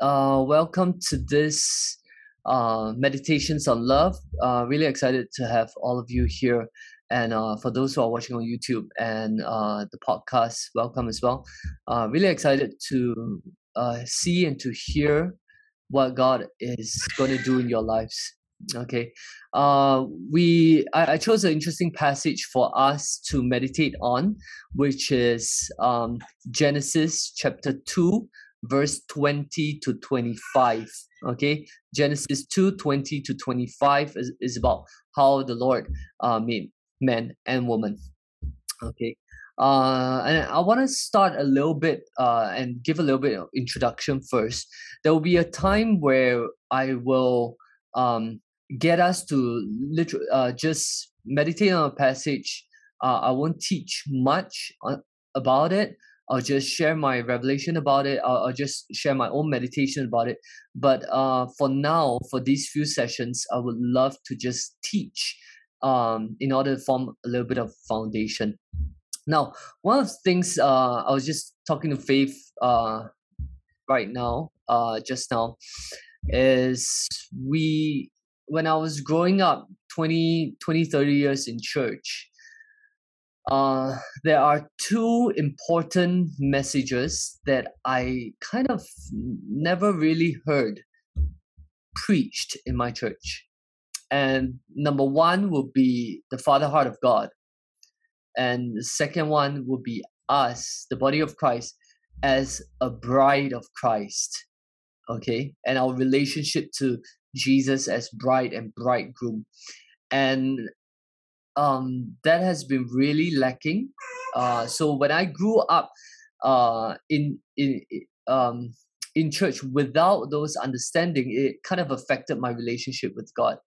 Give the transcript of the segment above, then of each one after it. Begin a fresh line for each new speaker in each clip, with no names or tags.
Uh, welcome to this uh, Meditations on Love. Uh, really excited to have all of you here. And uh, for those who are watching on YouTube and uh, the podcast, welcome as well. Uh, really excited to see and to hear what God is going to do in your lives. Okay, we I, I chose an interesting passage for us to meditate on, which is um, Genesis chapter two, verse 20 to 25 okay? Genesis 2 20 to 25 is, is about how the lord uh, made man and woman okay? Uh, and i want to start a little bit uh, and give a little bit of introduction first. There will be a time where i will um, get us to literally uh, just meditate on a passage. Uh, i won't teach much on, uh, about it I'll just share my revelation about it. I'll, I'll just share my own meditation about it. But uh, for now, for these few sessions, I would love to just teach um, in order to form a little bit of foundation. Now, one of the things uh, I was just talking to Faith uh, right now, uh, just now, is we, when I was growing up 20, 20 30 years in church, uh, there are two important messages that I kind of never really heard preached in my church. And number one would be the Father Heart of God. And the second one would be us, the body of Christ, as a bride of Christ. Okay. And our relationship to Jesus as bride and bridegroom. And um, that has been really lacking. Uh, so when I grew up uh, in in um, in church without those understanding, it kind of affected my relationship with God,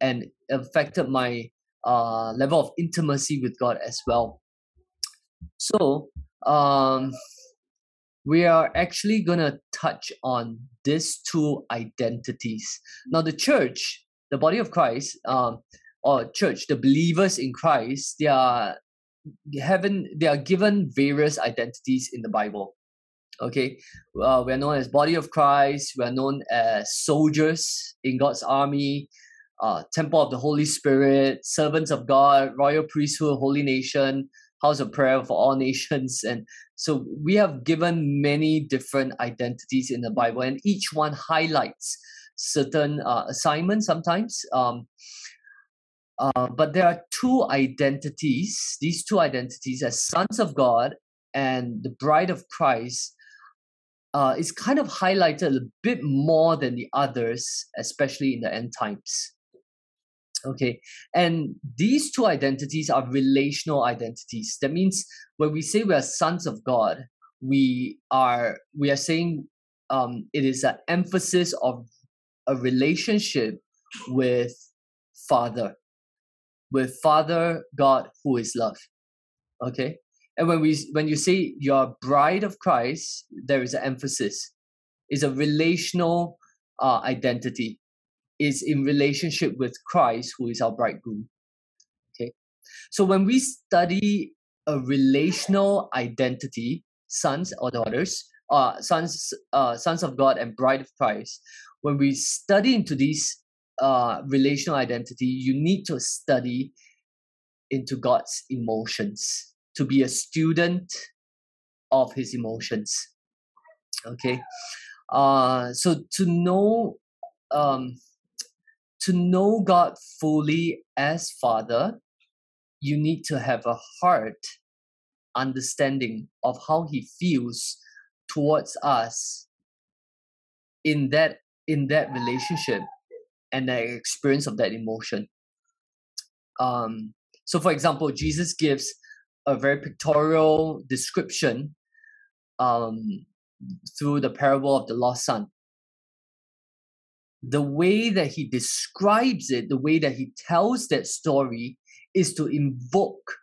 and affected my uh, level of intimacy with God as well. So um, we are actually gonna touch on these two identities. Now, the church, the body of Christ. Um, or church, the believers in Christ, they are having they are given various identities in the Bible. Okay, uh, we are known as body of Christ. We are known as soldiers in God's army, uh, temple of the Holy Spirit, servants of God, royal priesthood, holy nation, house of prayer for all nations, and so we have given many different identities in the Bible, and each one highlights certain uh, assignments sometimes. Um, uh, but there are two identities, these two identities as sons of God and the bride of Christ uh, is kind of highlighted a bit more than the others, especially in the end times. Okay, and these two identities are relational identities. That means when we say we are sons of God, we are we are saying um, it is an emphasis of a relationship with Father with Father God who is love. Okay? And when we when you say you're bride of Christ, there is an emphasis. It's a relational uh, identity. Is in relationship with Christ, who is our bridegroom. Okay. So when we study a relational identity, sons or daughters, uh, sons, uh, sons of God and bride of Christ, when we study into these uh, relational identity, you need to study into God's emotions, to be a student of His emotions. Okay, uh, so to know, um, to know God fully as Father, you need to have a heart understanding of how He feels towards us in that in that relationship and the experience of that emotion. Um, so, for example, Jesus gives a very pictorial description um, through the parable of the lost son. The way that he describes it, the way that he tells that story, is to invoke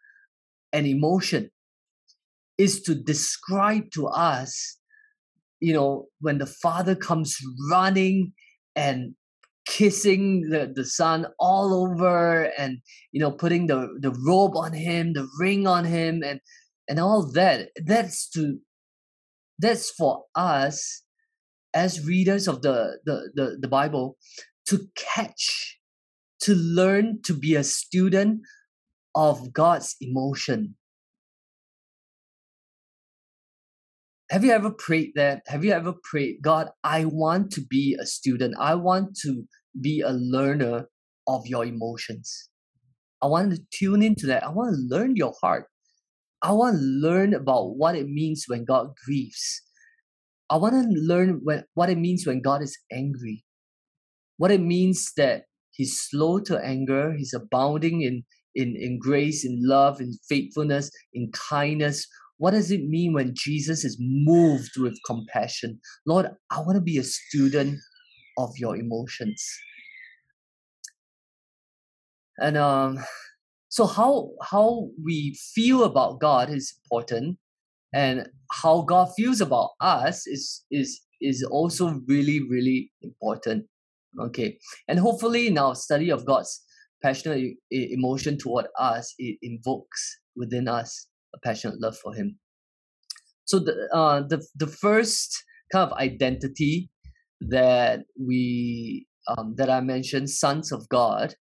an emotion, is to describe to us, you know, when the father comes running and kissing the, the son all over and you know putting the the robe on him the ring on him and and all that that's to that's for us as readers of the, the, the, the Bible to catch, to learn to be a student of God's emotion. Have you ever prayed that? Have you ever prayed, God, I want to be a student. I want to be a learner of your emotions. I want to tune into that. I want to learn your heart. I want to learn about what it means when God grieves. I want to learn when, what it means when God is angry. What it means that He's slow to anger, He's abounding in, in, in grace, in love, in faithfulness, in kindness. What does it mean when Jesus is moved with compassion? Lord, I want to be a student of your emotions. And um, so how how we feel about God is important, and how God feels about us is is is also really really important. Okay, and hopefully in our study of God's passionate emotion toward us, it invokes within us a passionate love for Him. So the uh, the the first kind of identity that we um, that I mentioned, sons of God,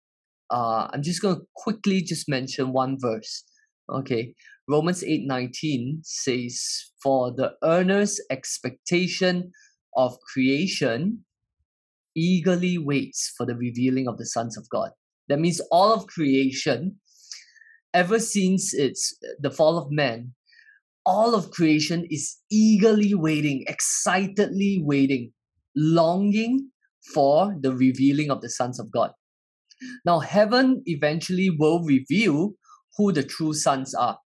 uh, I'm just going to quickly just mention one verse. Okay, Romans 8 19 says, For the earnest expectation of creation eagerly waits for the revealing of the sons of God. That means all of creation, ever since it's the fall of man, all of creation is eagerly waiting, excitedly waiting, longing for the revealing of the sons of God. Now, heaven eventually will reveal who the true sons are.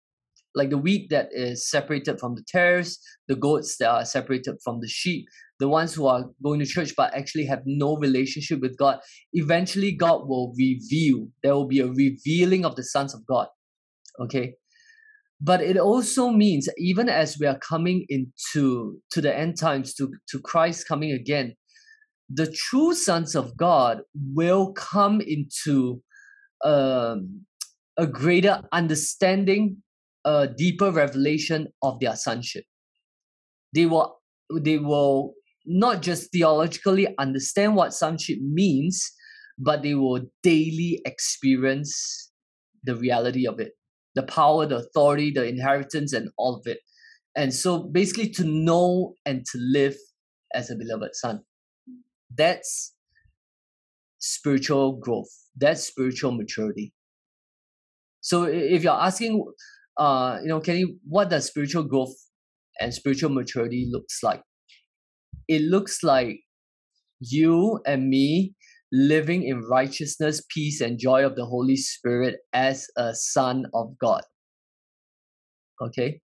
Like the wheat that is separated from the tares, the goats that are separated from the sheep, the ones who are going to church but actually have no relationship with God. Eventually, God will reveal. There will be a revealing of the sons of God. Okay. But it also means even as we are coming into to the end times, to, to Christ coming again, the true sons of God will come into um, a greater understanding, a deeper revelation of their sonship. They will they will not just theologically understand what sonship means, but they will daily experience the reality of it, the power, the authority, the inheritance, and all of it. And so basically to know and to live as a beloved son. That's spiritual growth. That's spiritual maturity. So if you're asking uh you know kenny what does spiritual growth and spiritual maturity looks like? It looks like you and me living in righteousness peace and joy of the holy spirit as a son of god okay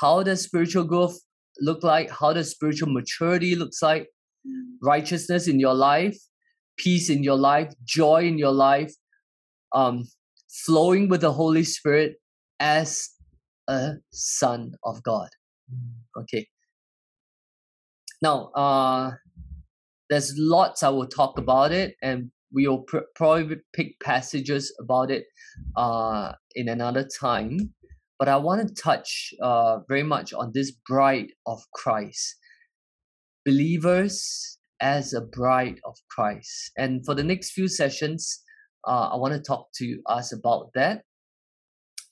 how does spiritual growth look like how does spiritual maturity looks like righteousness in your life, peace in your life, joy in your life, um, flowing with the Holy Spirit as a son of God. Okay. Now, uh, there's lots I will talk about it, and we will pr- probably pick passages about it uh, in another time. But I want to touch uh, very much on this bride of Christ believers as a bride of Christ. And for the next few sessions, uh, I want to talk to us about that.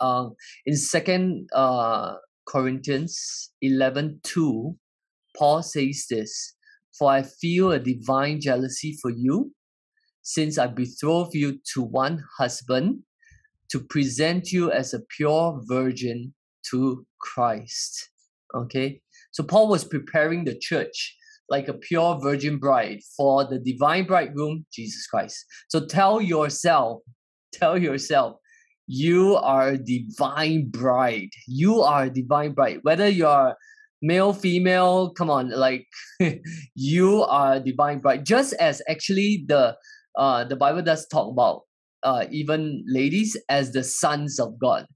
Um, in Second uh, Corinthians 11 2, Paul says this For I feel a divine jealousy for you, since I betroth you to one husband to present you as a pure virgin to Christ. Okay, so Paul was preparing the church like a pure virgin bride for the divine bridegroom, Jesus Christ. So tell yourself, tell yourself, you are a divine bride. You are a divine bride. Whether you're male, female, come on, like you are divine bride. Just as actually the uh the Bible does talk about uh even ladies as the sons of God.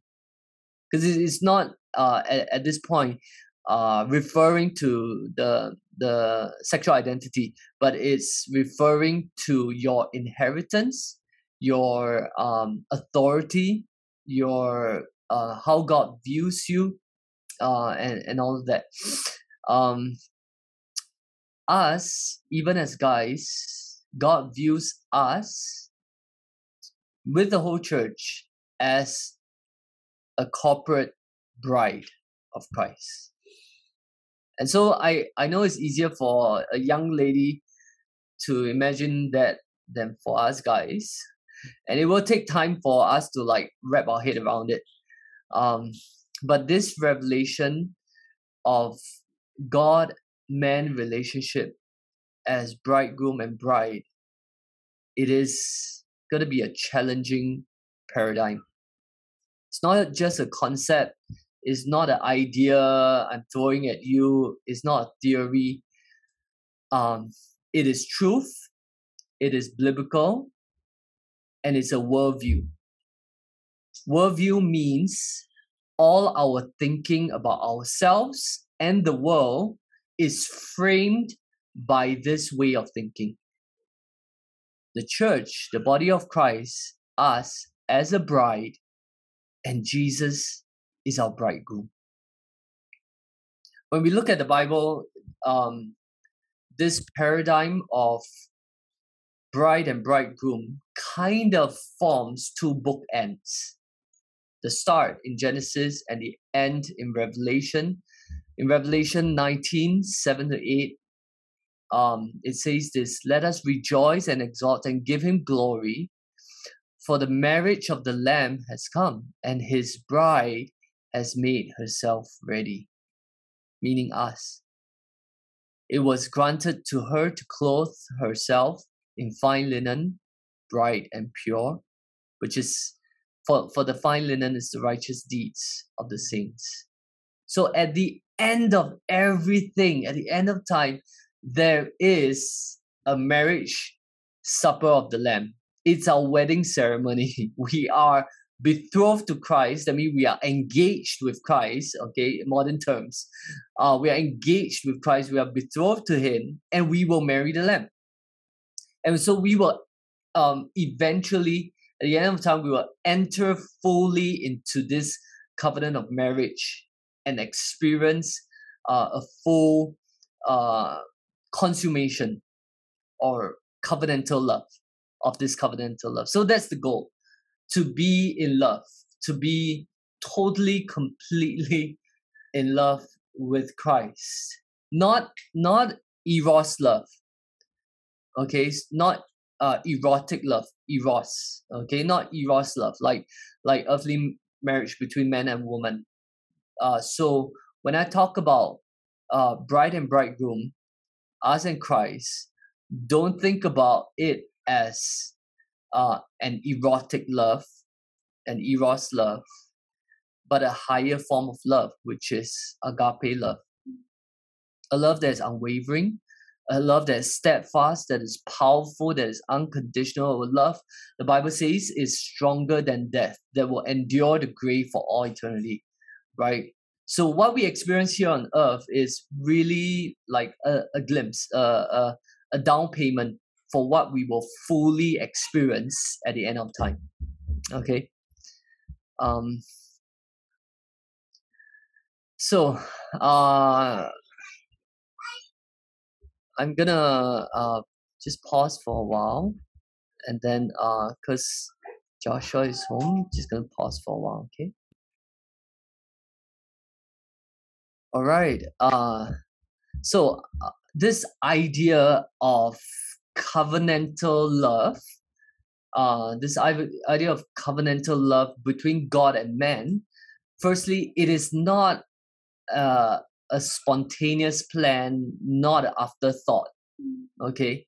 Because it's not uh at, at this point uh referring to the the sexual identity, but it's referring to your inheritance, your um, authority, your uh, how God views you, uh, and and all of that. Um, us, even as guys, God views us with the whole church as a corporate bride of Christ. And so I, I know it's easier for a young lady to imagine that than for us guys. And it will take time for us to like wrap our head around it. Um, but this revelation of God man relationship as bridegroom and bride, it is going to be a challenging paradigm. It's not just a concept, it's not an idea I'm throwing at you, it's not a theory. Um, it is truth, it is biblical, and it's a worldview. Worldview means all our thinking about ourselves and the world is framed by this way of thinking. The church, the body of Christ, us as a bride, and Jesus is our bridegroom. When we look at the Bible, um, this paradigm of bride and bridegroom kind of forms two bookends the start in Genesis and the end in Revelation. In Revelation 19 7 to 8, um, it says this Let us rejoice and exalt and give him glory, for the marriage of the Lamb has come, and his bride has made herself ready, meaning us. It was granted to her to clothe herself in fine linen, bright and pure, which is for, for the fine linen is the righteous deeds of the saints. So at the end of everything, at the end of time, there is a marriage supper of the Lamb. It's our wedding ceremony. We are betrothed to Christ. I mean, we are engaged with Christ, okay, modern terms. Uh, we are engaged with Christ. We are betrothed to Him, and we will marry the Lamb. And so we will um, eventually at the end of time, we will enter fully into this covenant of marriage and experience uh, a full uh, consummation or covenantal love of this covenantal love. So that's the goal to be in love, to be totally, completely in love with Christ. Not not eros love. Okay, not uh, erotic love, eros. Okay, not eros love, like like earthly marriage between man and woman. Uh, so when I talk about uh, bride and bridegroom, us and Christ, don't think about it as uh, an erotic love, an eros love, but a higher form of love, which is agape love. A love that is unwavering, a love that is steadfast, that is powerful, that is unconditional. A love, the Bible says, is stronger than death, that will endure the grave for all eternity, right? So what we experience here on earth is really like a, a glimpse, uh, a, a down payment for what we will fully experience at the end of time. Okay. Um. So, uh, I'm gonna uh, just pause for a while, and then uh, cause Joshua is home, just gonna pause for a while. Okay. All right. Uh, so uh, this idea of covenantal love, uh, this idea of covenantal love between God and man, firstly, it is not uh, a spontaneous plan, not afterthought. Okay,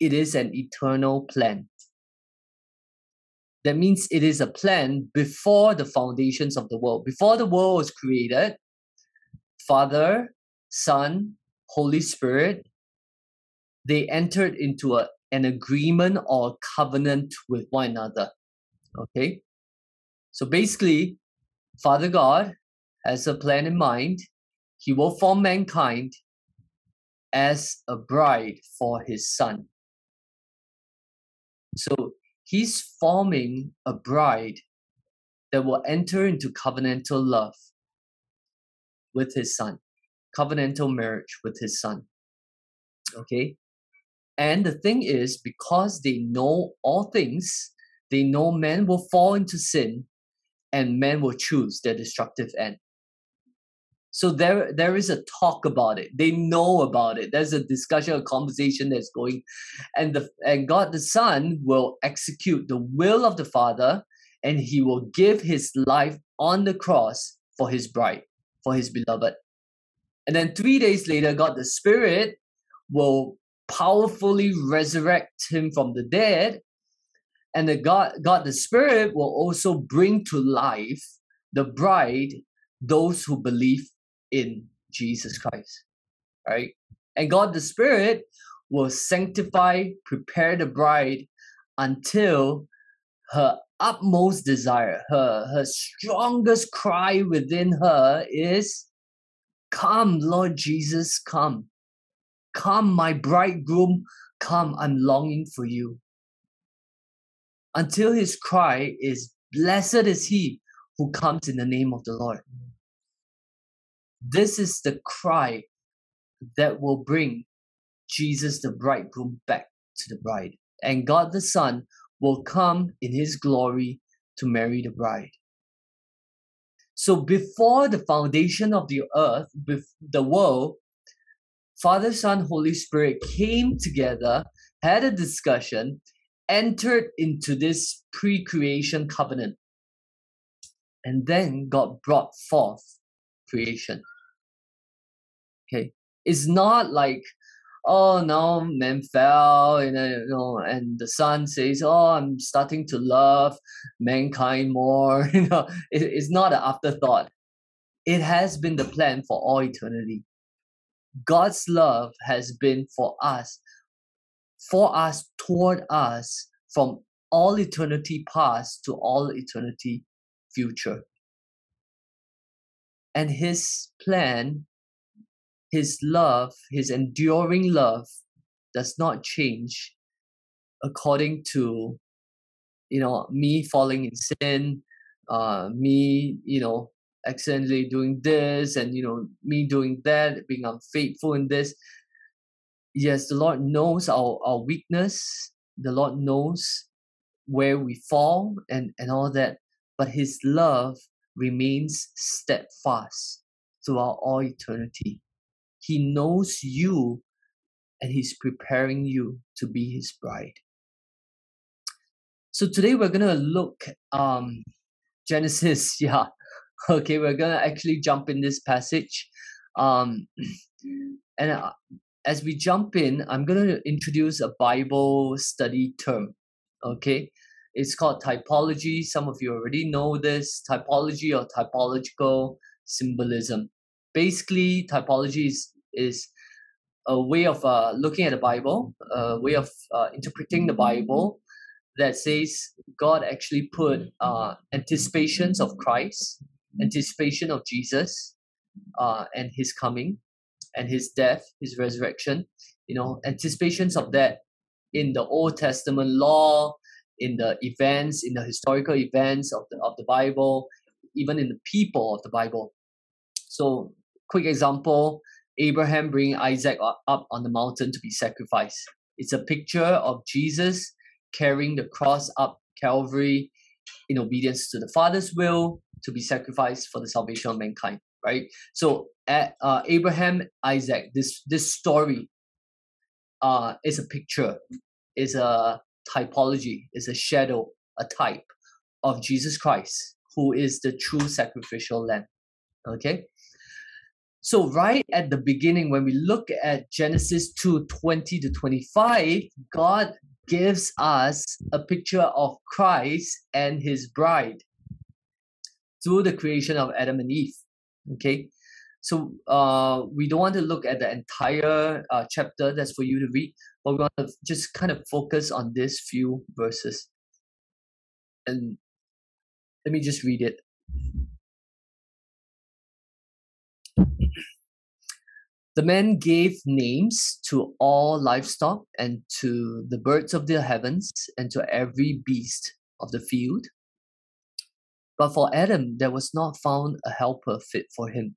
it is an eternal plan. That means it is a plan before the foundations of the world. Before the world was created, Father, Son, Holy Spirit, they entered into a, an agreement or covenant with one another. Okay? So basically, Father God has a plan in mind he will form mankind as a bride for his son. So he's forming a bride that will enter into covenantal love with his son, covenantal marriage with his son. Okay. And the thing is, because they know all things, they know men will fall into sin and men will choose their destructive end. So there, there is a talk about it. They know about it. There's a discussion, a conversation that's going, and the and God the Son will execute the will of the Father, and He will give His life on the cross for His bride, for His beloved. And then three days later, God the Spirit will powerfully resurrect Him from the dead, and the God, God the Spirit will also bring to life the bride, those who believe in Jesus Christ. Right? And God the Spirit will sanctify, prepare the bride until her utmost desire, her, her strongest cry within her is, Come, Lord Jesus, come. Come, my bridegroom, come, I'm longing for you. Until his cry is, Blessed is he who comes in the name of the Lord. This is the cry that will bring Jesus, the bridegroom, back to the bride. And God the Son will come in his glory to marry the bride. So before the foundation of the earth, with the world, Father, Son, Holy Spirit came together, had a discussion, entered into this pre creation covenant. And then God brought forth creation. Okay. It's not like, oh no, man fell, and you know, and the Son says, oh, I'm starting to love mankind more. you know, it, it's not an afterthought. It has been the plan for all eternity. God's love has been for us, for us, toward us, from all eternity past to all eternity future. And his plan his love, his enduring love, does not change according to, you know, me falling in sin, uh, me, you know, accidentally doing this, and you know, me doing that, being unfaithful in this. Yes, the Lord knows our, our weakness. The Lord knows where we fall and, and all that. But His love remains steadfast throughout all eternity. He knows you and He's preparing you to be His bride. So today we're going to look um Genesis, yeah. Okay, we're going to actually jump in this passage. Um and uh, as we jump in, I'm going to introduce a Bible study term. Okay? It's called typology. Some of you already know this typology or typological symbolism basically typology is is a way of uh, looking at the Bible, a way of uh, interpreting the Bible that says God actually put uh, anticipations of Christ, anticipation of Jesus, uh, and His coming, and His death, His resurrection. You know, anticipations of that in the Old Testament law, in the events, in the historical events of the of the Bible, even in the people of the Bible. So quick example Abraham bringing Isaac up on the mountain to be sacrificed. It's a picture of Jesus carrying the cross up Calvary in obedience to the Father's will to be sacrificed for the salvation of mankind. Right. So at uh, Abraham, Isaac, this this story uh, is a picture, is a typology, is a shadow, a type of Jesus Christ, who is the true sacrificial lamb. Okay. So right at the beginning, when we look at Genesis 2, 20 to 25, God gives us a picture of Christ and his bride through the creation of Adam and Eve. Okay. So uh, we don't want to look at the entire uh, chapter that's for you to read, but we want to just kind of focus on these few verses. And let me just read it. The man gave names to all livestock and to the birds of the heavens and to every beast of the field. But for Adam, there was not found a helper fit for him.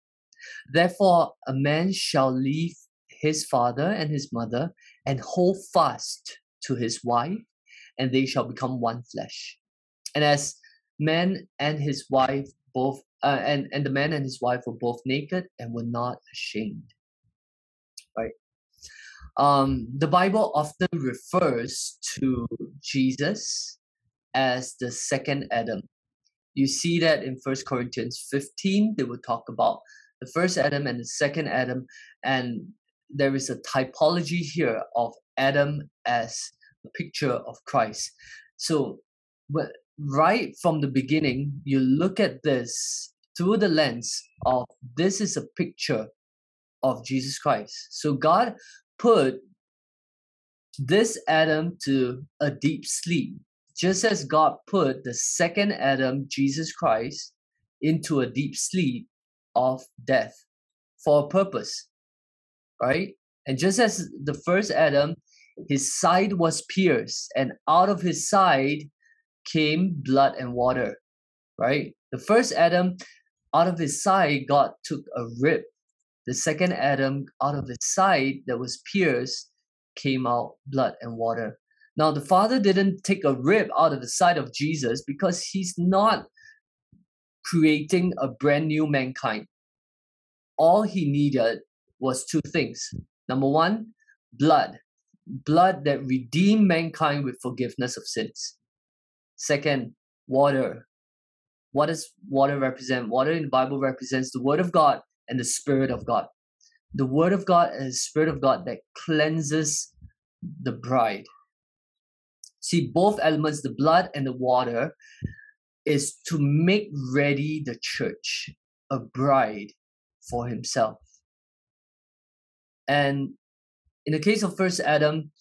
Therefore, a man shall leave his father and his mother and hold fast to his wife, and they shall become one flesh. And as man and his wife both, uh, and, and the man and his wife were both naked and were not ashamed. Right? Um, the Bible often refers to Jesus as the second Adam. You see that in First Corinthians 15, they will talk about the first Adam and the second Adam, and there is a typology here of Adam as a picture of Christ. So, but right from the beginning, you look at this through the lens of this is a picture of Jesus Christ. So God put this Adam to a deep sleep, just as God put the second Adam, Jesus Christ, into a deep sleep of death for a purpose, right? And just as the first Adam, his side was pierced, and out of his side came blood and water, right? The first Adam, out of his side, God took a rib. The second Adam, out of his side that was pierced, came out blood and water. Now, the Father didn't take a rib out of the side of Jesus because he's not creating a brand new mankind. All he needed was two things. Number one, blood. Blood that redeemed mankind with forgiveness of sins. Second, water. What does water represent? Water in the Bible represents the Word of God and the Spirit of God the word of God and the spirit of God that cleanses the bride. See, both elements, the blood and the water, is to make ready the church, a bride for himself. And in the case of first Adam,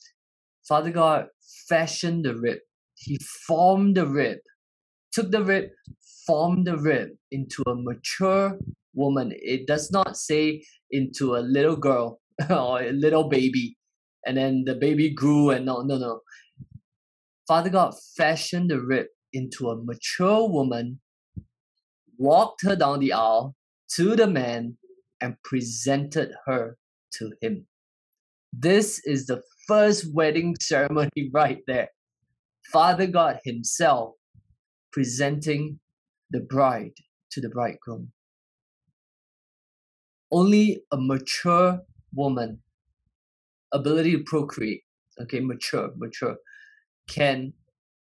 Father God fashioned the rib. He formed the rib, took the rib, formed the rib into a mature woman. It does not say into a little girl or a little baby, and then the baby grew and no, no, no. Father God fashioned the rib into a mature woman, walked her down the aisle to the man, and presented her to him. This is the first wedding ceremony right there. Father God Himself presenting the bride to the bridegroom. Only a mature woman, ability to procreate, okay, mature, mature, can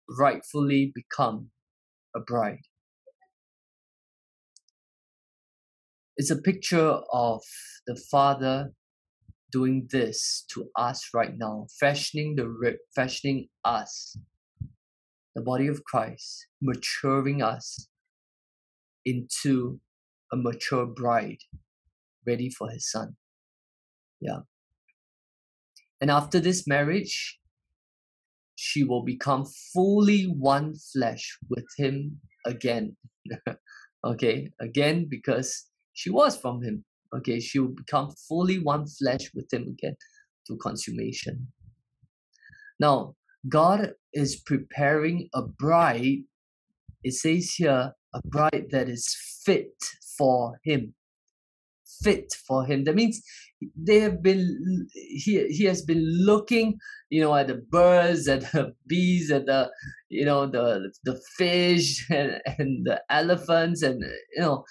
rightfully become a bride. It's a picture of the Father doing this to us right now, fashioning the rib, fashioning us, the body of Christ, maturing us into a mature bride ready for his son. Yeah. And after this marriage, she will become fully one flesh with him again. okay, again, because she was from him. Okay, she will become fully one flesh with him again to consummation. Now, God is preparing a bride. It says here, a bride that is fit for him fit for him. That means they have been he he has been looking, you know, at the birds, at the bees, at the you know the the fish and, and the elephants, and you know,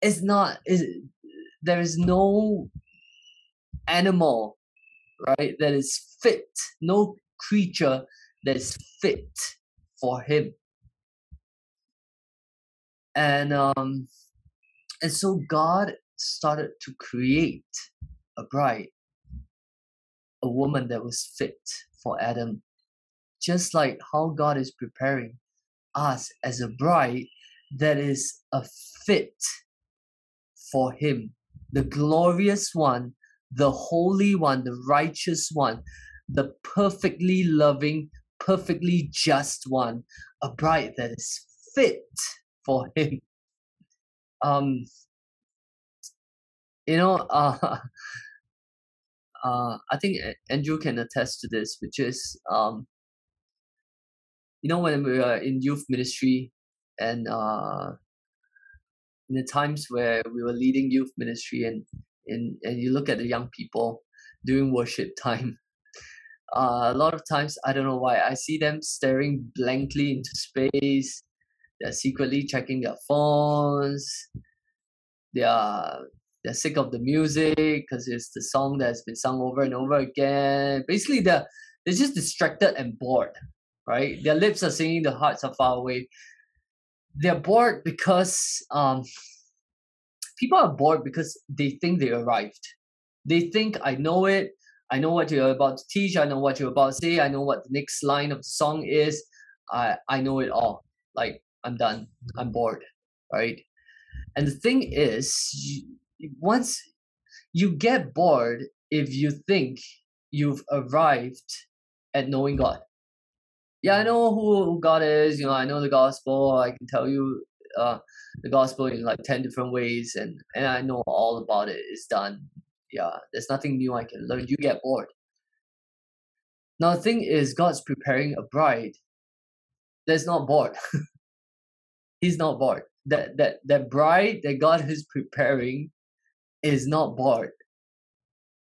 it's not is there is no animal right that is fit, no creature that is fit for him. And um and so God started to create a bride, a woman that was fit for Adam, just like how God is preparing us as a bride that is a fit for Him, the glorious one the Holy One, the righteous one, the perfectly loving, perfectly just one, a bride that is fit for Him. Um, you know, uh, uh, I think Andrew can attest to this, which is, um, you know, when we were in youth ministry and uh, in the times where we were leading youth ministry and, and, and you look at the young people during worship time, uh, a lot of times, I don't know why, I see them staring blankly into space. They're secretly checking their phones. They are they're sick of the music because it's the song that's been sung over and over again. Basically, they're they're just distracted and bored, right? Their lips are singing, their hearts are far away. They're bored because um, people are bored because they think they arrived. They think I know it. I know what you're about to teach. I know what you're about to say. I know what the next line of the song is. I I know it all. Like I'm done. I'm bored, right? And the thing is, once you get bored if you think you've arrived at knowing God. Yeah, I know who God is. You know, I know the gospel. I can tell you uh, the gospel in like ten different ways, and and I know all about it. It's done. Yeah, there's nothing new I can learn. You get bored. Now the thing is, God's preparing a bride that's not bored. He's not bored. That that that bride that God is preparing is not bored.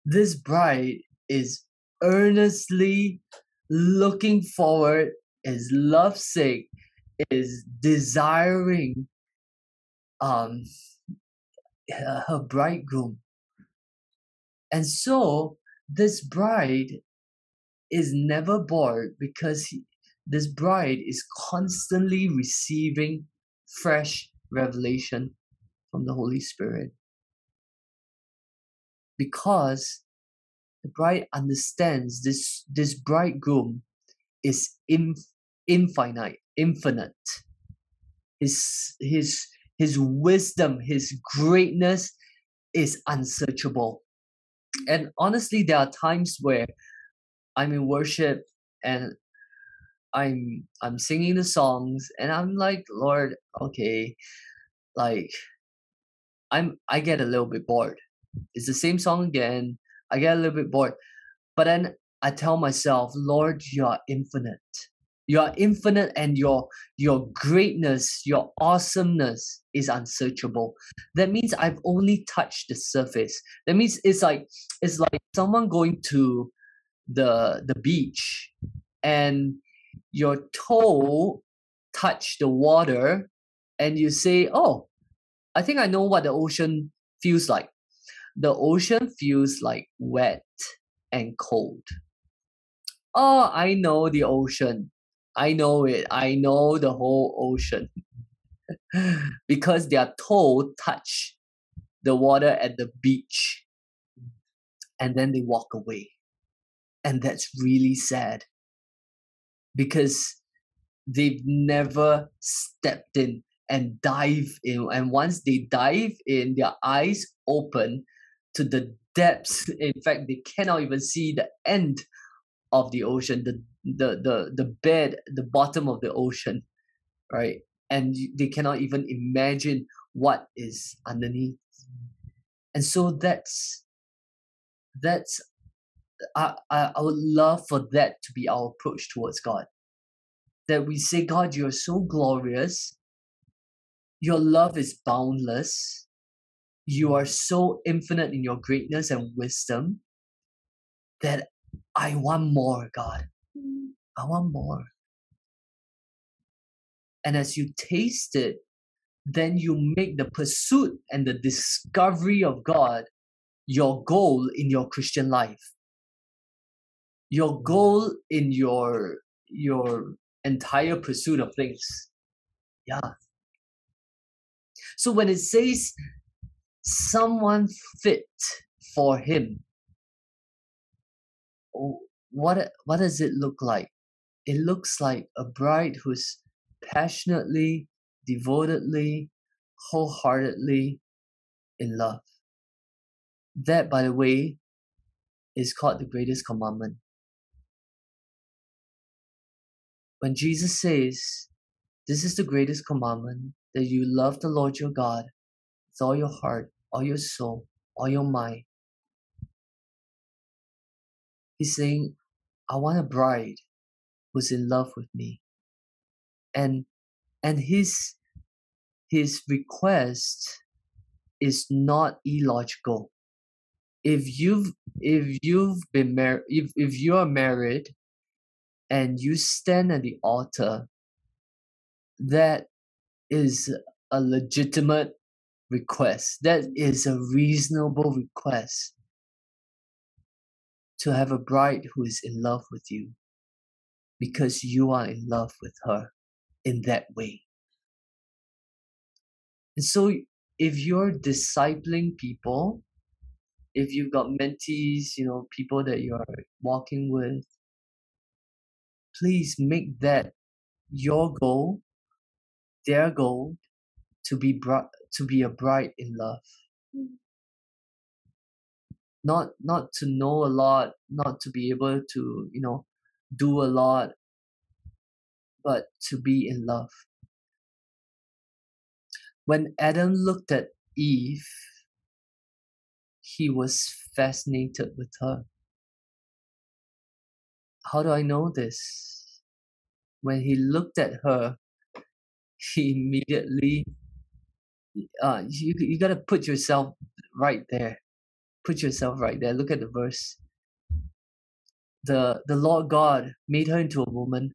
This bride is earnestly looking forward, is lovesick, is desiring um, her bridegroom. And so this bride is never bored because he, this bride is constantly receiving fresh revelation from the Holy Spirit because the bride understands this this bridegroom is inf- infinite infinite. His his his wisdom his greatness is unsearchable. And honestly there are times where i'm in worship and i'm i'm singing the songs and i'm like lord okay like i'm i get a little bit bored it's the same song again. I get a little bit bored. But then I tell myself, Lord, you are infinite. You are infinite and your your greatness, your awesomeness is unsearchable. That means I've only touched the surface. That means it's like it's like someone going to the the beach and your toe touch the water and you say, Oh, I think I know what the ocean feels like the ocean feels like wet and cold. Oh, I know the ocean. I know it. I know the whole ocean. because their toe touch the water at the beach and then they walk away. And that's really sad because they've never stepped in and dive in. And once they dive in, their eyes open to the depths. In fact, they cannot even see the end of the ocean, the the the the bed, the bottom of the ocean, right? And they cannot even imagine what is underneath. And so that's that's I, I, I would love for that to be our approach towards God. That we say, God, you're so glorious. Your love is boundless you are so infinite in your greatness and wisdom that I want more, God. I want more. And as you taste it, then you make the pursuit and the discovery of God your goal in your Christian life. Your goal in your your entire pursuit of things. Yeah. So when it says someone fit for him. What what does it look like? It looks like a bride who's passionately, devotedly, wholeheartedly in love. That, by the way, is called the greatest commandment. When Jesus says, This is the greatest commandment, that you love the Lord your God with all your heart, all your soul, or your mind. He's saying, I want a bride who's in love with me. And and his his request is not illogical. If you've if you've been married if, if you are married and you stand at the altar, that is a legitimate request. That is a reasonable request to have a bride who is in love with you because you are in love with her in that way. And so, if you're discipling people, if you've got mentees, you know, people that you're walking with, please make that your goal, their goal, to be brought to be a bride in love. Mm. Not not to know a lot, not to be able to, you know, do a lot, but to be in love. When Adam looked at Eve, he was fascinated with her. How do I know this? When he looked at her, he immediately uh, you you gotta put yourself right there. Put yourself right there. Look at the verse. The the Lord God made her into a woman,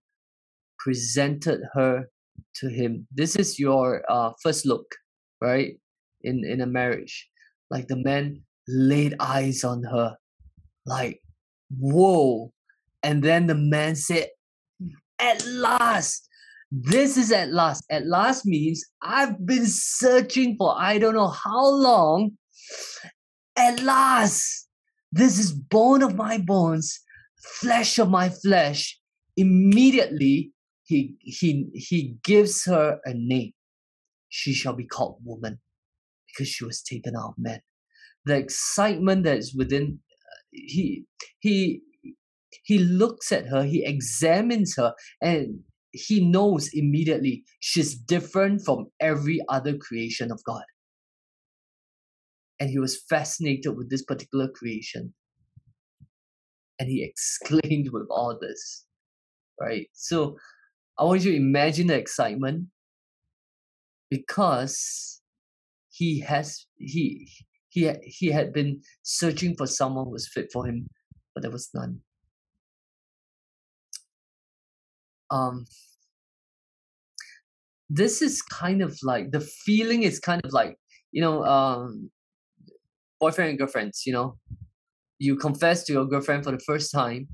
presented her to him. This is your uh, first look, right? In in a marriage. Like the man laid eyes on her. Like, whoa. And then the man said, At last, this is at last. At last means I've been searching for I don't know how long. At last, this is bone of my bones, flesh of my flesh. Immediately, he, he, he gives her a name. She shall be called woman because she was taken out of man. The excitement that is within, uh, he, he, he looks at her, he examines her, and he knows immediately she's different from every other creation of God. And he was fascinated with this particular creation. And he exclaimed with all this, right? So I want you to imagine the excitement because he has he he he had been searching for someone who was fit for him, but there was none. Um this is kind of like the feeling is kind of like you know um boyfriend and girlfriends you know? You confess to your girlfriend for the first time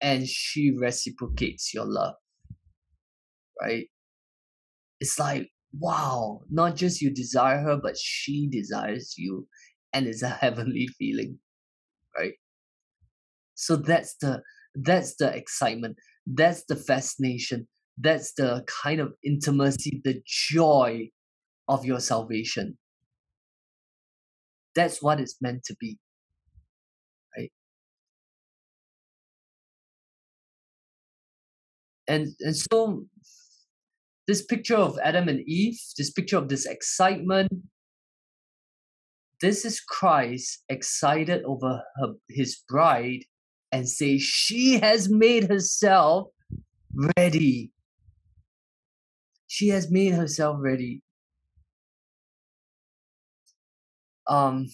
and she reciprocates your love right? It's like wow not just you desire her but she desires you and it's a heavenly feeling right? So that's the that's the excitement that's the fascination. That's the kind of intimacy, the joy of your salvation. That's what it's meant to be. Right? And and so this picture of Adam and Eve, this picture of this excitement, this is Christ excited over her, his bride and say, She has made herself ready. She has made herself ready. Um,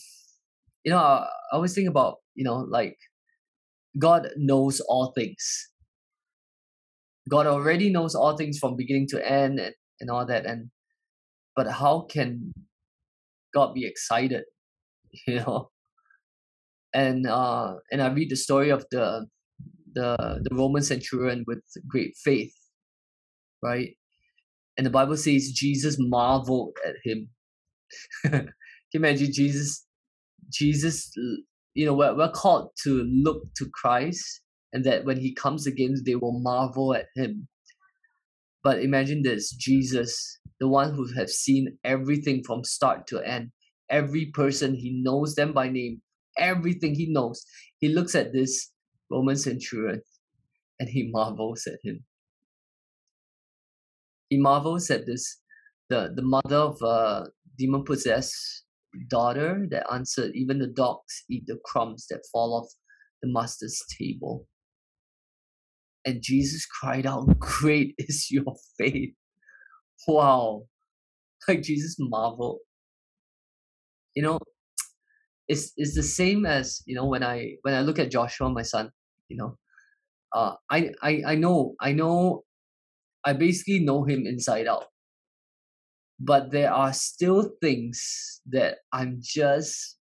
you know, I, I always think about, you know, like God knows all things. God already knows all things from beginning to end and, and all that. And but how can God be excited? You know, and uh, and I read the story of the the the Roman centurion with great faith, right? And the Bible says Jesus marveled at him. Can you imagine Jesus? Jesus, you know, we're, we're called to look to Christ, and that when He comes again, they will marvel at Him. But imagine this: Jesus, the one who has seen everything from start to end, every person He knows them by name, everything he knows. He looks at this Roman centurion and he marvels at him. He marvels at this, the, the mother of a demon possessed daughter that answered, Even the dogs eat the crumbs that fall off the master's table. And Jesus cried out, Great is your faith. Wow. Like Jesus marveled. You know, it's it's the same as, you know, when I when I look at Joshua, my son, you know, uh I I, I know I know I basically know him inside out. But there are still things that I'm just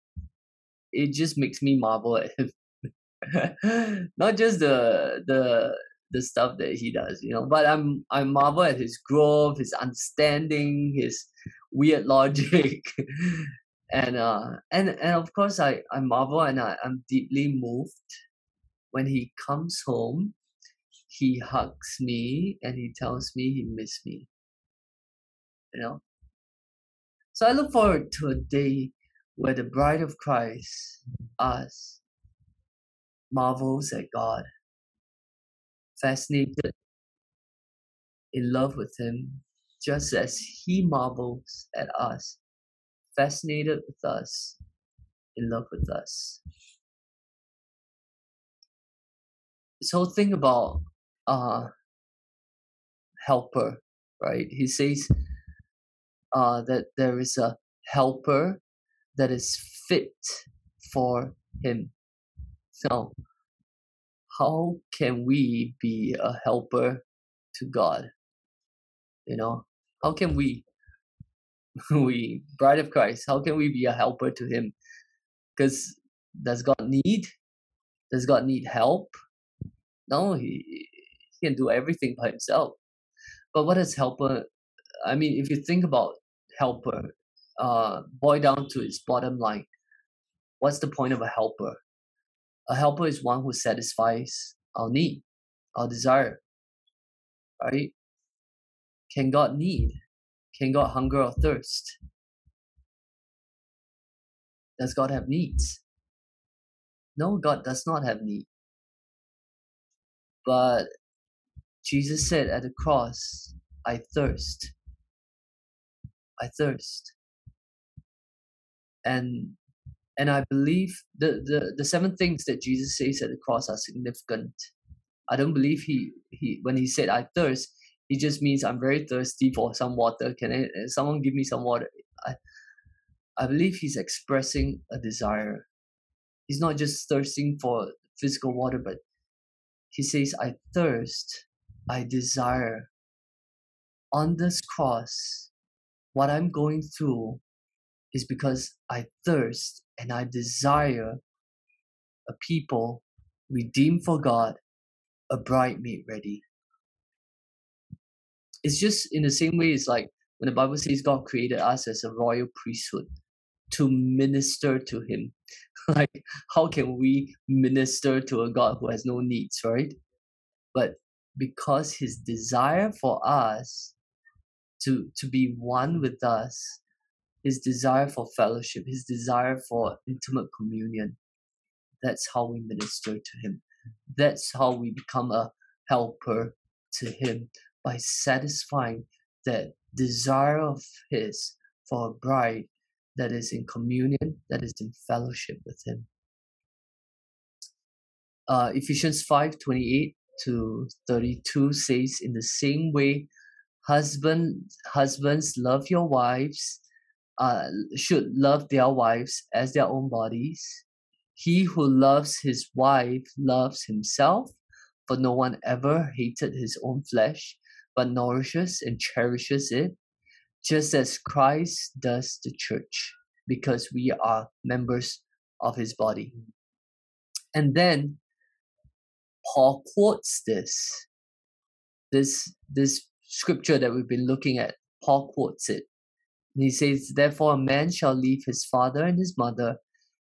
it just makes me marvel at him not just the the the stuff that he does, you know. But I'm I marvel at his growth, his understanding, his weird logic, and uh and and of course I I marvel and I I'm deeply moved when he comes home. He hugs me and he tells me he missed me. You know. So I look forward to a day where the bride of Christ, us, marvels at God, fascinated, in love with Him, just as He marvels at us, fascinated with us, in love with us. This whole thing about uh helper, right? He says uh that there is a helper that is fit for him. So, how can we be a helper to God? You know, how can we, we, bride of Christ, how can we be a helper to Him? Because does God need? Does God need help? No, He, he can do everything by Himself. But what is helper? I mean, if you think about helper, uh, boil down to its bottom line, what's the point of a helper? A helper is one who satisfies our need, our desire. Right? Can God need? Can God hunger or thirst? Does God have needs? No, God does not have need. But Jesus said at the cross, I thirst. I thirst. And and I believe the, the, the seven things that Jesus says at the cross are significant. I don't believe he, he when he said I thirst, he just means I'm very thirsty for some water. Can I, uh, someone give me some water? I, I believe he's expressing a desire. He's not just thirsting for physical water, but he says, I thirst, I desire. On this cross, what I'm going through is because I thirst and I desire a people redeemed for God, a bride made ready. It's just in the same way, it's like when the Bible says God created us as a royal priesthood to minister to Him. like, how can we minister to a God who has no needs, right? But because His desire for us to, to be one with us his desire for fellowship, his desire for intimate communion. That's how we minister to him. That's how we become a helper to him by satisfying that desire of his for a bride that is in communion, that is in fellowship with him. Uh, Ephesians 5 28 to 32 says, In the same way, husband, husbands, love your wives uh, should love their wives as their own bodies. He who loves his wife loves himself, for no one ever hated his own flesh, but nourishes and cherishes it, just as Christ does the church, because we are members of his body. And then Paul quotes this, this, this scripture that we've been looking at. Paul quotes it and he says, Therefore, a man shall leave his father and his mother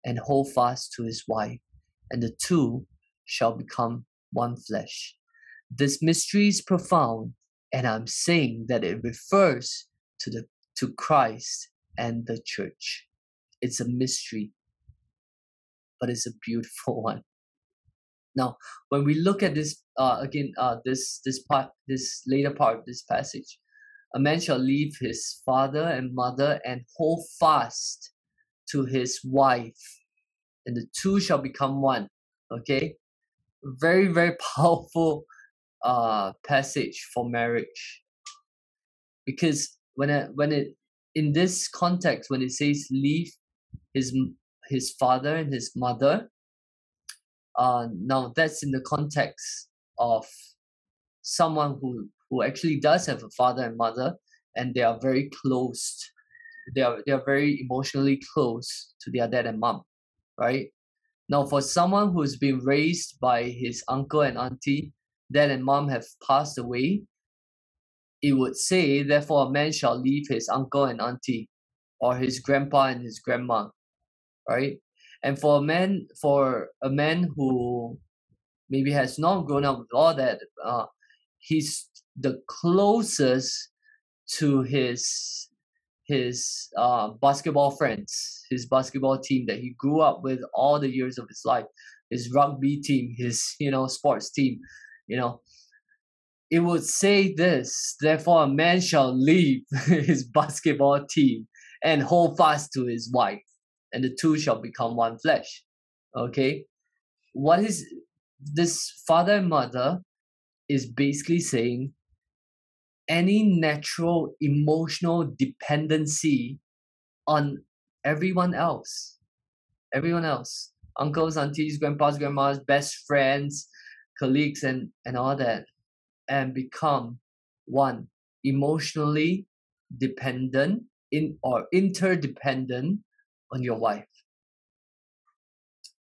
and hold fast to his wife, and the two shall become one flesh. This mystery is profound, and I'm saying that it refers to the to Christ and the church. It's a mystery. but it's a beautiful one. Now, when we look at this uh, again, uh, this this part, this later part of this passage, a man shall leave his father and mother and hold fast to his wife, and the two shall become one. Okay, very very powerful uh passage for marriage. Because when it, when it in this context when it says leave his his father and his mother uh now that's in the context of someone who who actually does have a father and mother and they are very close they are they are very emotionally close to their dad and mom right? Now for someone who's been raised by his uncle and auntie dad and mom have passed away it would say therefore a man shall leave his uncle and auntie or his grandpa and his grandma right? And for a man for a man who maybe has not grown up with all that uh, he's the closest to his his uh, basketball friends, his basketball team that he grew up with all the years of his life, his rugby team, his you know sports team, you know. It would say this, therefore a man shall leave his basketball team and hold fast to his wife, and the two shall become one flesh. Okay, what is this father and mother is basically saying any natural emotional dependency on everyone else. Everyone else. Uncles, aunties, grandpas, grandmas, best friends, colleagues, and, and all that. And become one. Emotionally dependent in or interdependent on your wife.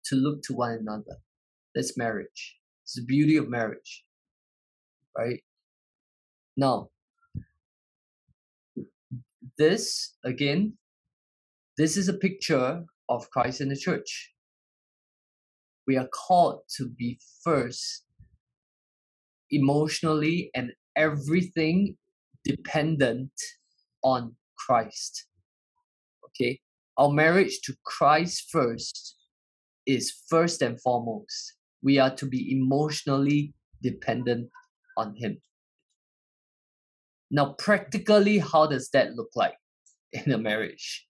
To look to one another. That's marriage. It's the beauty of marriage. Right? Now, this again, this is a picture of Christ in the church. We are called to be first emotionally and everything dependent on Christ. Okay? Our marriage to Christ first is first and foremost. We are to be emotionally dependent on Him. Now, practically, how does that look like in a marriage?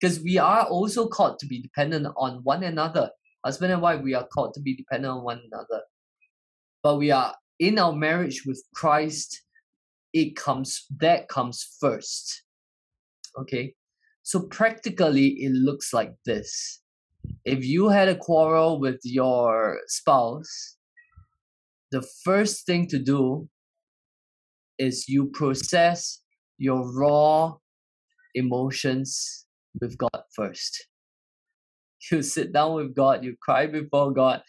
Because we are also called to be dependent on one another. Husband and wife, we are called to be dependent on one another. But we are in our marriage with Christ, it comes that comes first. Okay? So practically it looks like this. If you had a quarrel with your spouse, the first thing to do is you process your raw emotions with God first. You sit down with God, you cry before God,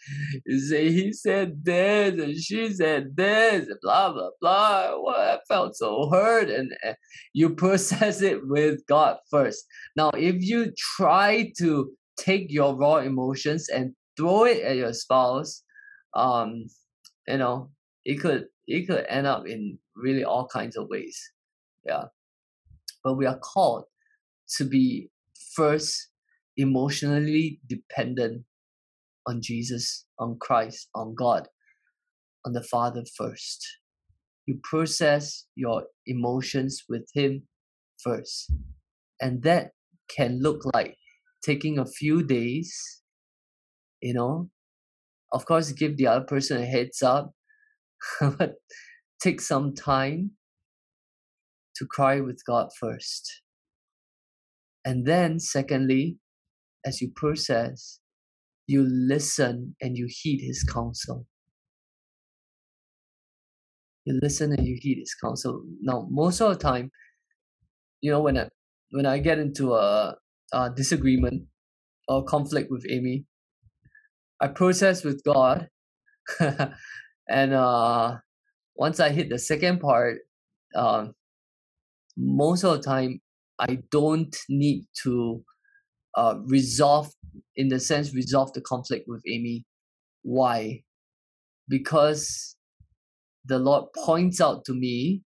you say, He said this, and she said this, blah, blah, blah. Well, I felt so hurt. And you process it with God first. Now, if you try to take your raw emotions and throw it at your spouse, um, you know, it could it could end up in really all kinds of ways. Yeah. But we are called to be first emotionally dependent on Jesus, on Christ, on God, on the Father first. You process your emotions with Him first. And that can look like taking a few days, you know, of course, give the other person a heads up, but take some time to cry with God first. And then, secondly, as you process, you listen and you heed His counsel. You listen and you heed His counsel. Now, most of the time, you know, when I when I get into a, a disagreement or conflict with Amy, I process with God, and uh, once I hit the second part, um, most of the time I don't need to uh, resolve, in the sense, resolve the conflict with Amy. Why? Because the Lord points out to me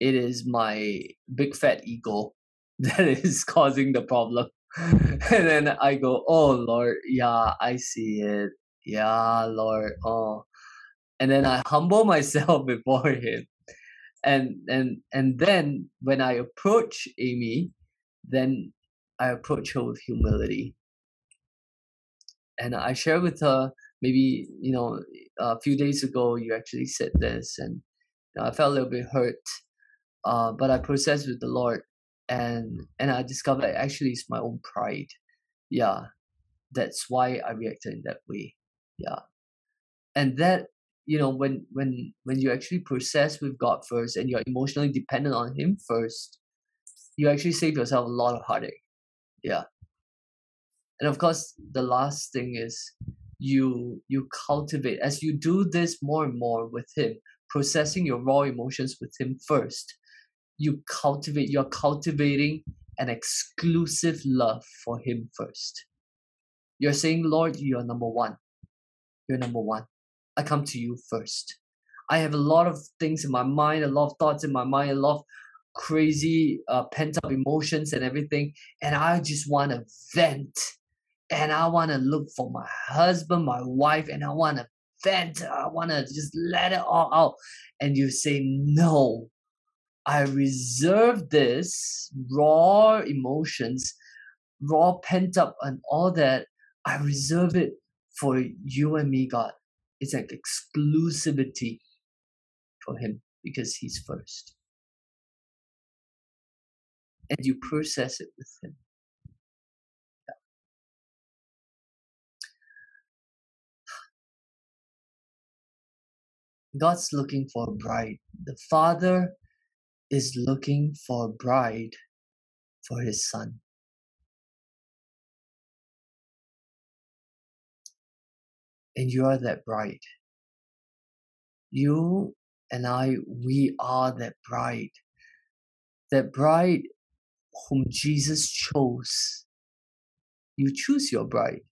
it is my big fat ego that is causing the problem. and then I go, oh Lord, yeah, I see it. Yeah, Lord. Oh. And then I humble myself before him. And and and then when I approach Amy, then I approach her with humility. And I share with her, maybe, you know, a few days ago you actually said this and you know, I felt a little bit hurt. Uh, but I processed with the Lord and and I discovered actually it's my own pride. Yeah. That's why I reacted in that way. Yeah. And that, you know, when when when you actually process with God first and you're emotionally dependent on Him first, you actually save yourself a lot of heartache. Yeah. And of course, the last thing is you you cultivate as you do this more and more with him processing your raw emotions with him first you cultivate you're cultivating an exclusive love for him first. You're saying lord you're number one. You're number one. I come to you first. I have a lot of things in my mind a lot of thoughts in my mind a lot of crazy uh, pent up emotions and everything and i just want to vent and I want to look for my husband, my wife, and I want to vent. I want to just let it all out. And you say, No, I reserve this raw emotions, raw pent up, and all that. I reserve it for you and me, God. It's like exclusivity for Him because He's first. And you process it with Him. God's looking for a bride. The Father is looking for a bride for his son. And you are that bride. You and I, we are that bride. That bride whom Jesus chose. You choose your bride.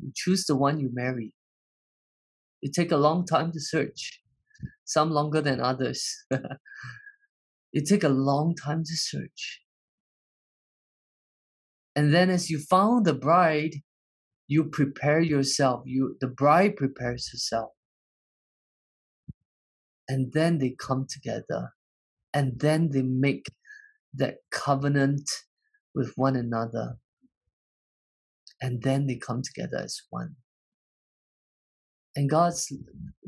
You choose the one you marry. You take a long time to search some longer than others. it take a long time to search. And then as you found the bride, you prepare yourself. You the bride prepares herself. And then they come together. And then they make that covenant with one another. And then they come together as one. And God's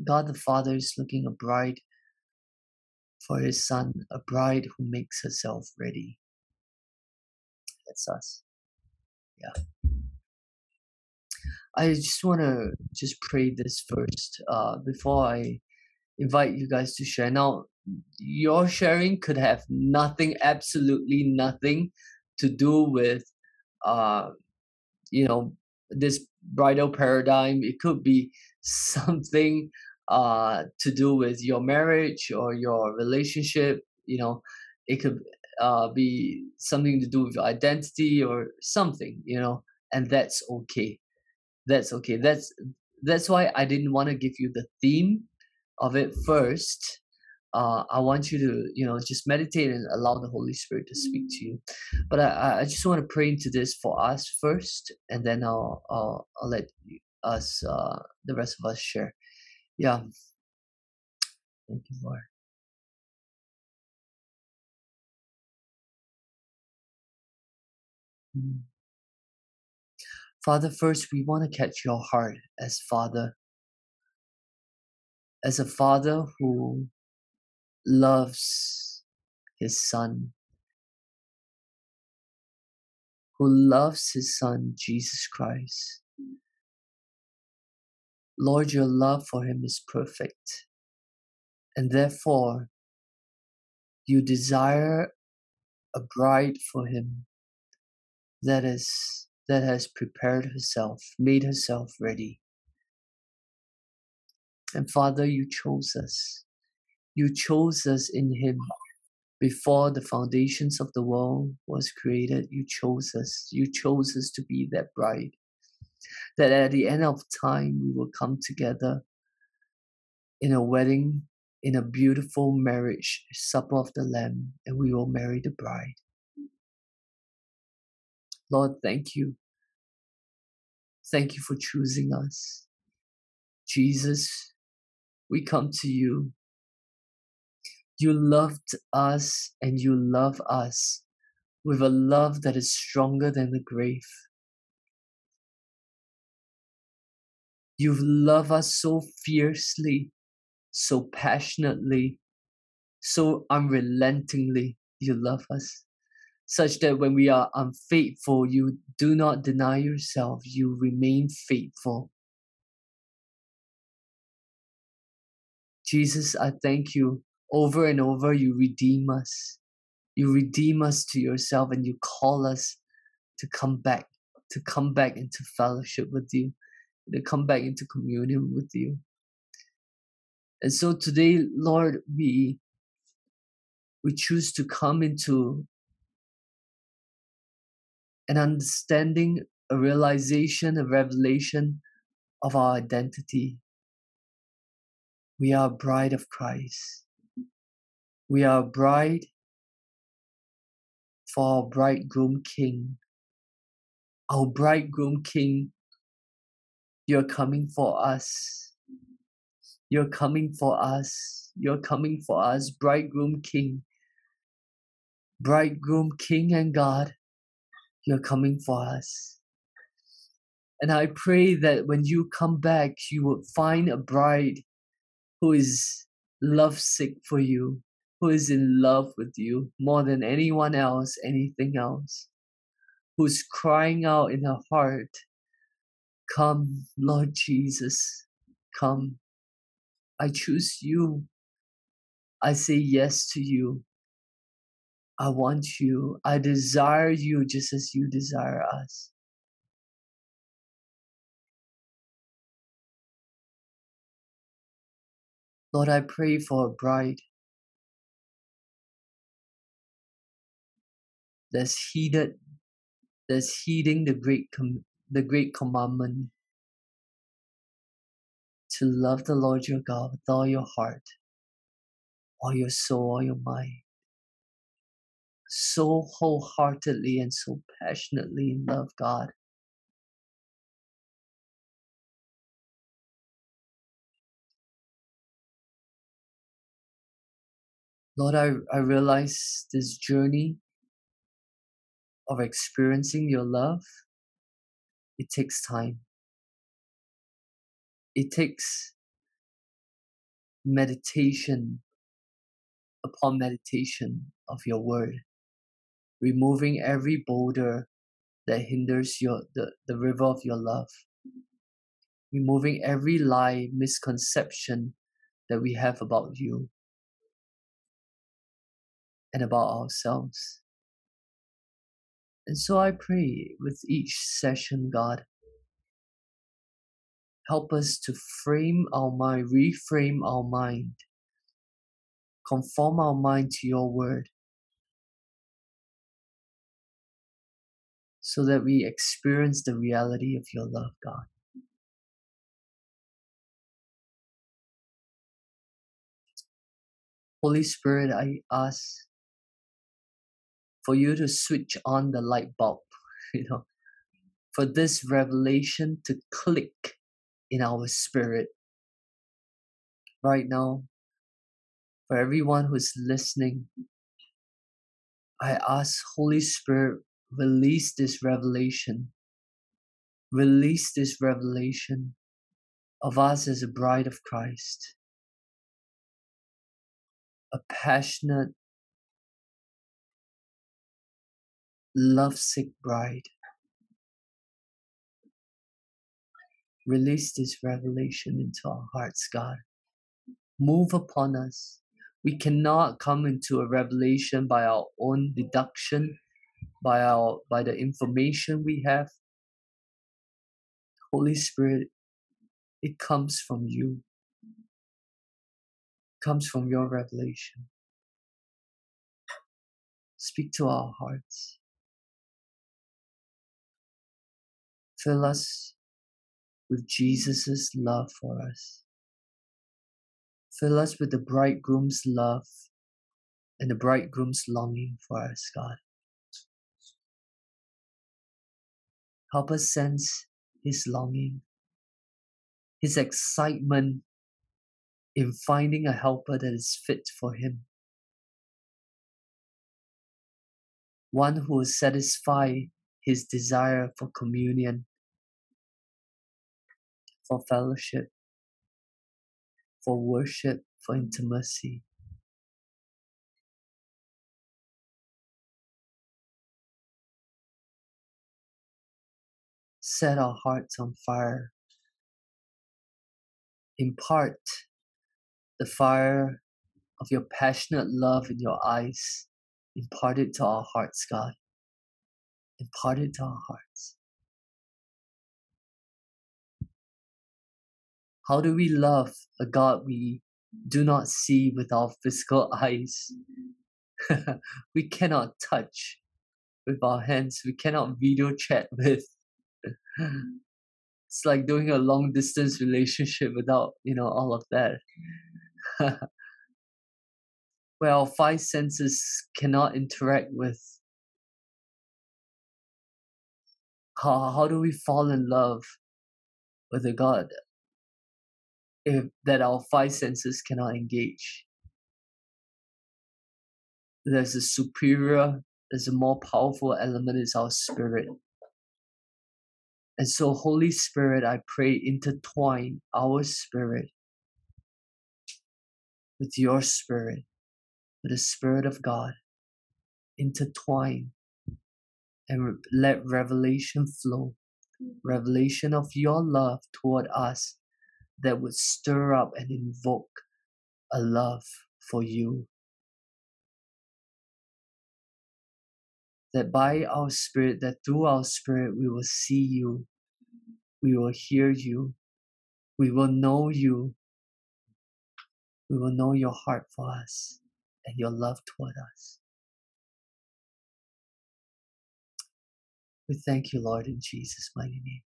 God the Father is looking a bride for his son, a bride who makes herself ready. That's us. Yeah. I just want to just pray this first uh, before I invite you guys to share. Now, your sharing could have nothing, absolutely nothing to do with, uh, you know, this bridal paradigm. It could be something uh, to do with your marriage or your relationship. You know, it could uh, be something to do with your identity or something. You know, and that's okay. That's okay. That's that's why I didn't want to give you the theme of it first. Uh, I want you to, you know, just meditate and allow the Holy Spirit to speak to you. But I, I just want to pray into this for us first, and then I'll, I'll, I'll let us, uh, the rest of us share. Yeah. Thank you, Lord. Mm. Father, first, we want to catch your heart as Father, as a Father who loves his Son, who loves his Son, Jesus Christ. Lord, your love for him is perfect. And therefore, you desire a bride for him that is that has prepared herself, made herself ready. And Father, you chose us. You chose us in him before the foundations of the world was created. You chose us. You chose us to be that bride that at the end of time we will come together in a wedding, in a beautiful marriage supper of the Lamb, and we will marry the bride. Lord, thank you. Thank you for choosing us. Jesus, we come to you. You loved us and you love us with a love that is stronger than the grave. You love us so fiercely, so passionately, so unrelentingly. You love us such that when we are unfaithful, you do not deny yourself, you remain faithful. Jesus, I thank you. Over and over, you redeem us. You redeem us to yourself and you call us to come back, to come back into fellowship with you, to come back into communion with you. And so today, Lord, we we choose to come into an understanding, a realization, a revelation of our identity. We are bride of Christ. We are a bride for our bridegroom king. Our bridegroom king, you're coming for us. You're coming for us. You're coming for us, bridegroom king. Bridegroom king and God, you're coming for us. And I pray that when you come back, you will find a bride who is lovesick for you, who is in love with you more than anyone else, anything else, who's crying out in her heart, Come, Lord Jesus, come. I choose you. I say yes to you. I want you. I desire you just as you desire us. Lord, I pray for a bride that's heeded, that's heeding the great, com- the great commandment to love the Lord your God with all your heart, all your soul, all your mind so wholeheartedly and so passionately love God. Lord, I, I realize this journey of experiencing your love, it takes time. It takes meditation upon meditation of your word removing every boulder that hinders your the, the river of your love removing every lie misconception that we have about you and about ourselves and so i pray with each session god help us to frame our mind reframe our mind conform our mind to your word so that we experience the reality of your love, God. Holy Spirit, I ask for you to switch on the light bulb, you know, for this revelation to click in our spirit right now. For everyone who's listening, I ask Holy Spirit release this revelation. Release this revelation of us as a bride of Christ. A passionate, lovesick bride. Release this revelation into our hearts, God. Move upon us. We cannot come into a revelation by our own deduction by our by the information we have holy spirit it comes from you it comes from your revelation speak to our hearts fill us with jesus' love for us. Fill us with the bridegroom's love and the bridegroom's longing for us god. Help us sense His longing, His excitement in finding a helper that is fit for Him. One who will satisfy His desire for communion, for fellowship, for worship, for intimacy. set our hearts on fire. Impart the fire of your passionate love in your eyes. Impart it to our hearts, God. Impart it to our hearts. How do we love a God we do not see with our physical eyes? we cannot touch with our hands. We cannot video chat with it's like doing a long distance relationship without you know all of that well five senses cannot interact with how, how do we fall in love with a god if that our five senses cannot engage. There's a superior there's a more powerful element is our spirit. And so, Holy Spirit, I pray, intertwine our spirit with your spirit, with the Spirit of God. Intertwine and let revelation flow, revelation of your love toward us that would stir up and invoke a love for you. that by our spirit, that through our spirit, we will see you, we will hear you, we will know you, we will know your heart for us and your love toward us. We thank you, Lord, in Jesus' mighty name.